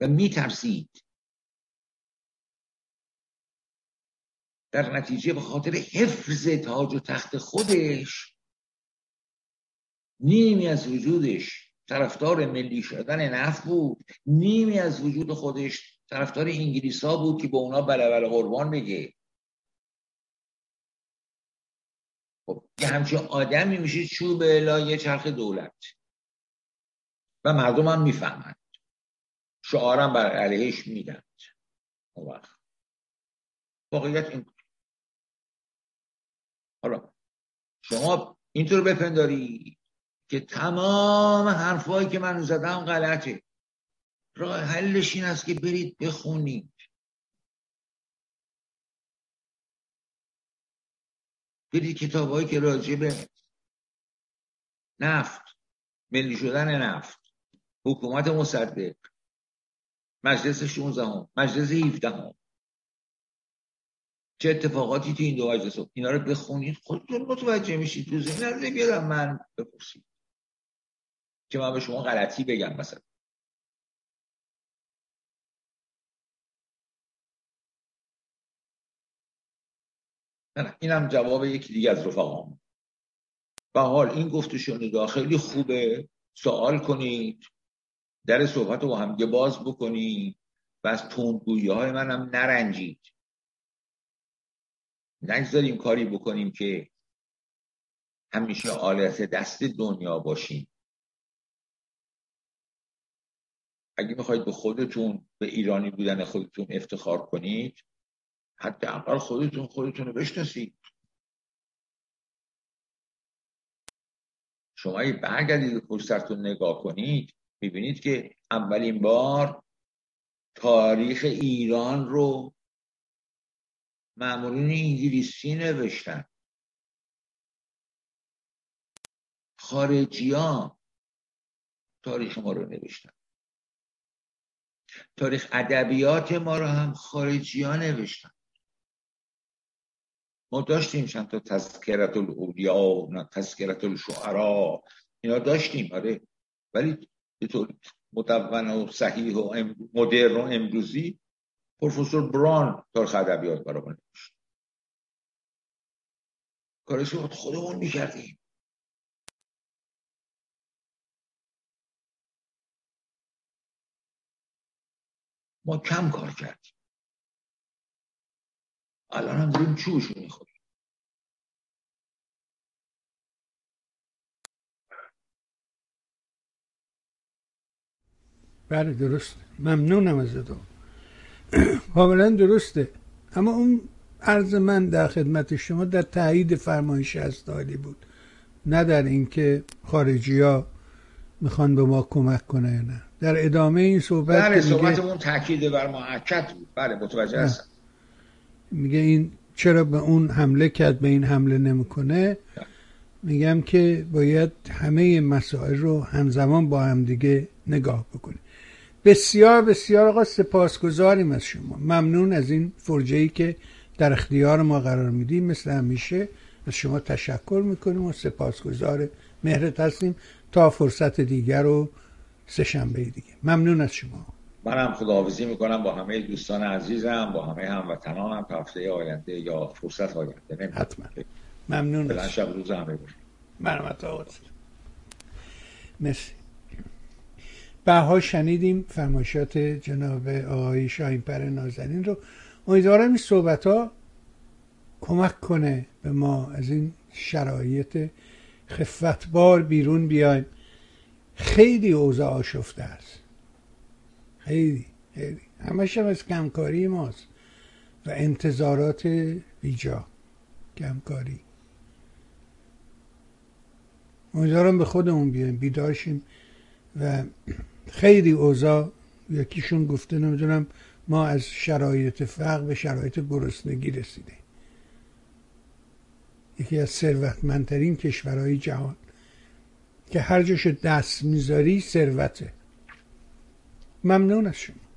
و میترسید. در نتیجه به خاطر حفظ تاج و تخت خودش نیمی از وجودش طرفدار ملی شدن نفت بود. نیمی از وجود خودش طرفدار انگلیس ها بود که به اونا بله قربان بگه. خب یه همچین آدمی میشه چوب لایه چرخ دولت. و مردم هم می‌فهمند شعارم بر علیهش میدند وقت. واقعیت این حالا شما اینطور بپنداری؟ که تمام حرفایی که من زدم غلطه. راه حلش این است که برید بخونید. برید کتابهایی که راجع به نفت ملی شدن نفت حکومت مصدق مجلس 16 هم. مجلس 17 هم. چه اتفاقاتی تو این دو مجلس؟ اینا رو بخونید. خودتون متوجه میشید. تو زمین بیادم من بپرسید. که من به شما غلطی بگم مثلا. نه اینم جواب یکی دیگه از رفقام و حال این گفته شنیده خیلی خوبه. سوال کنید. در صحبت رو با هم باز بکنید و از تندگویی های منم نرنجید. نگذاریم کاری بکنیم که همیشه آلت دست دنیا باشیم. اگه می‌خواید به خودتون به ایرانی بودن خودتون افتخار کنید حداقل خودتون خودتون رو بشناسید. شما اگه برگردید به پشترتون نگاه کنید می‌بینید که اولین بار تاریخ ایران رو معمولین انگلیسی نوشتن. خارجی ها تاریخ ما رو نوشتن. تاریخ ادبیات ما رو هم خارجی ها نوشتن. ما داشتیم چند تا تذکرت الاولیا تذکرت الشعرا. اینا داشتیم آره. ولی به طور مدون و صحیح و مدرن و امروزی پروفسور بران تاریخ ادبیات برای نوشت. کارش خودمون می‌کردیم. ما کم کار کردیم. الان هم داریم چوش می‌خوریم. بله درست ممنونم از تو کاملا درسته. اما اون عرض من در خدمت شما در تایید فرمایش استالی بود. نه در اینکه خارجی ها می‌خوان به ما کمک کنه یا نه. در ادامه این صحبت بله صحبتمون تاکید بر معکد بود. بله متوجه هستم. میگه این چرا به اون حمله کرد به این حمله نمی‌کنه؟ میگم که باید همه مسائل رو همزمان با هم دیگه نگاه بکنیم. بسیار بسیار آقا سپاسگزاریم از شما. ممنون از این فرجه که در اختیار ما قرار میدیم. مثل همیشه از شما تشکر می‌کنیم و سپاسگزار مهرت هستیم. تا فرصت دیگر رو سه شنبه دیگه. ممنون از شما. منم خداحافظی می‌کنم با همه دوستان عزیزم با همه هموطنانم. تا هفته آینده یا فرصت آینده حتما. ممنون از شب روز همه مرمت مرسی. بها شنیدیم فرمایشات جناب آقای شاهین پر نازنین رو. امیدوارم این صحبت ها کمک کنه به ما از این شرایط خفتبار بیرون بیایم. خیلی اوضاع آشفته است. خیلی خیلی. همش هم از کمکاری ماست و انتظارات بیجا کمکاری. امیدوارم به خودمون بیایم بیدارشیم و خیلی اوضاع یکیشون گفته نمی‌دونم ما از شرایط فقر به شرایط گرسنگی رسیده یکی از ثروتمندترین کشورهای جهان. که هر جاش دست می‌ذاری ثروته. ممنون از شما.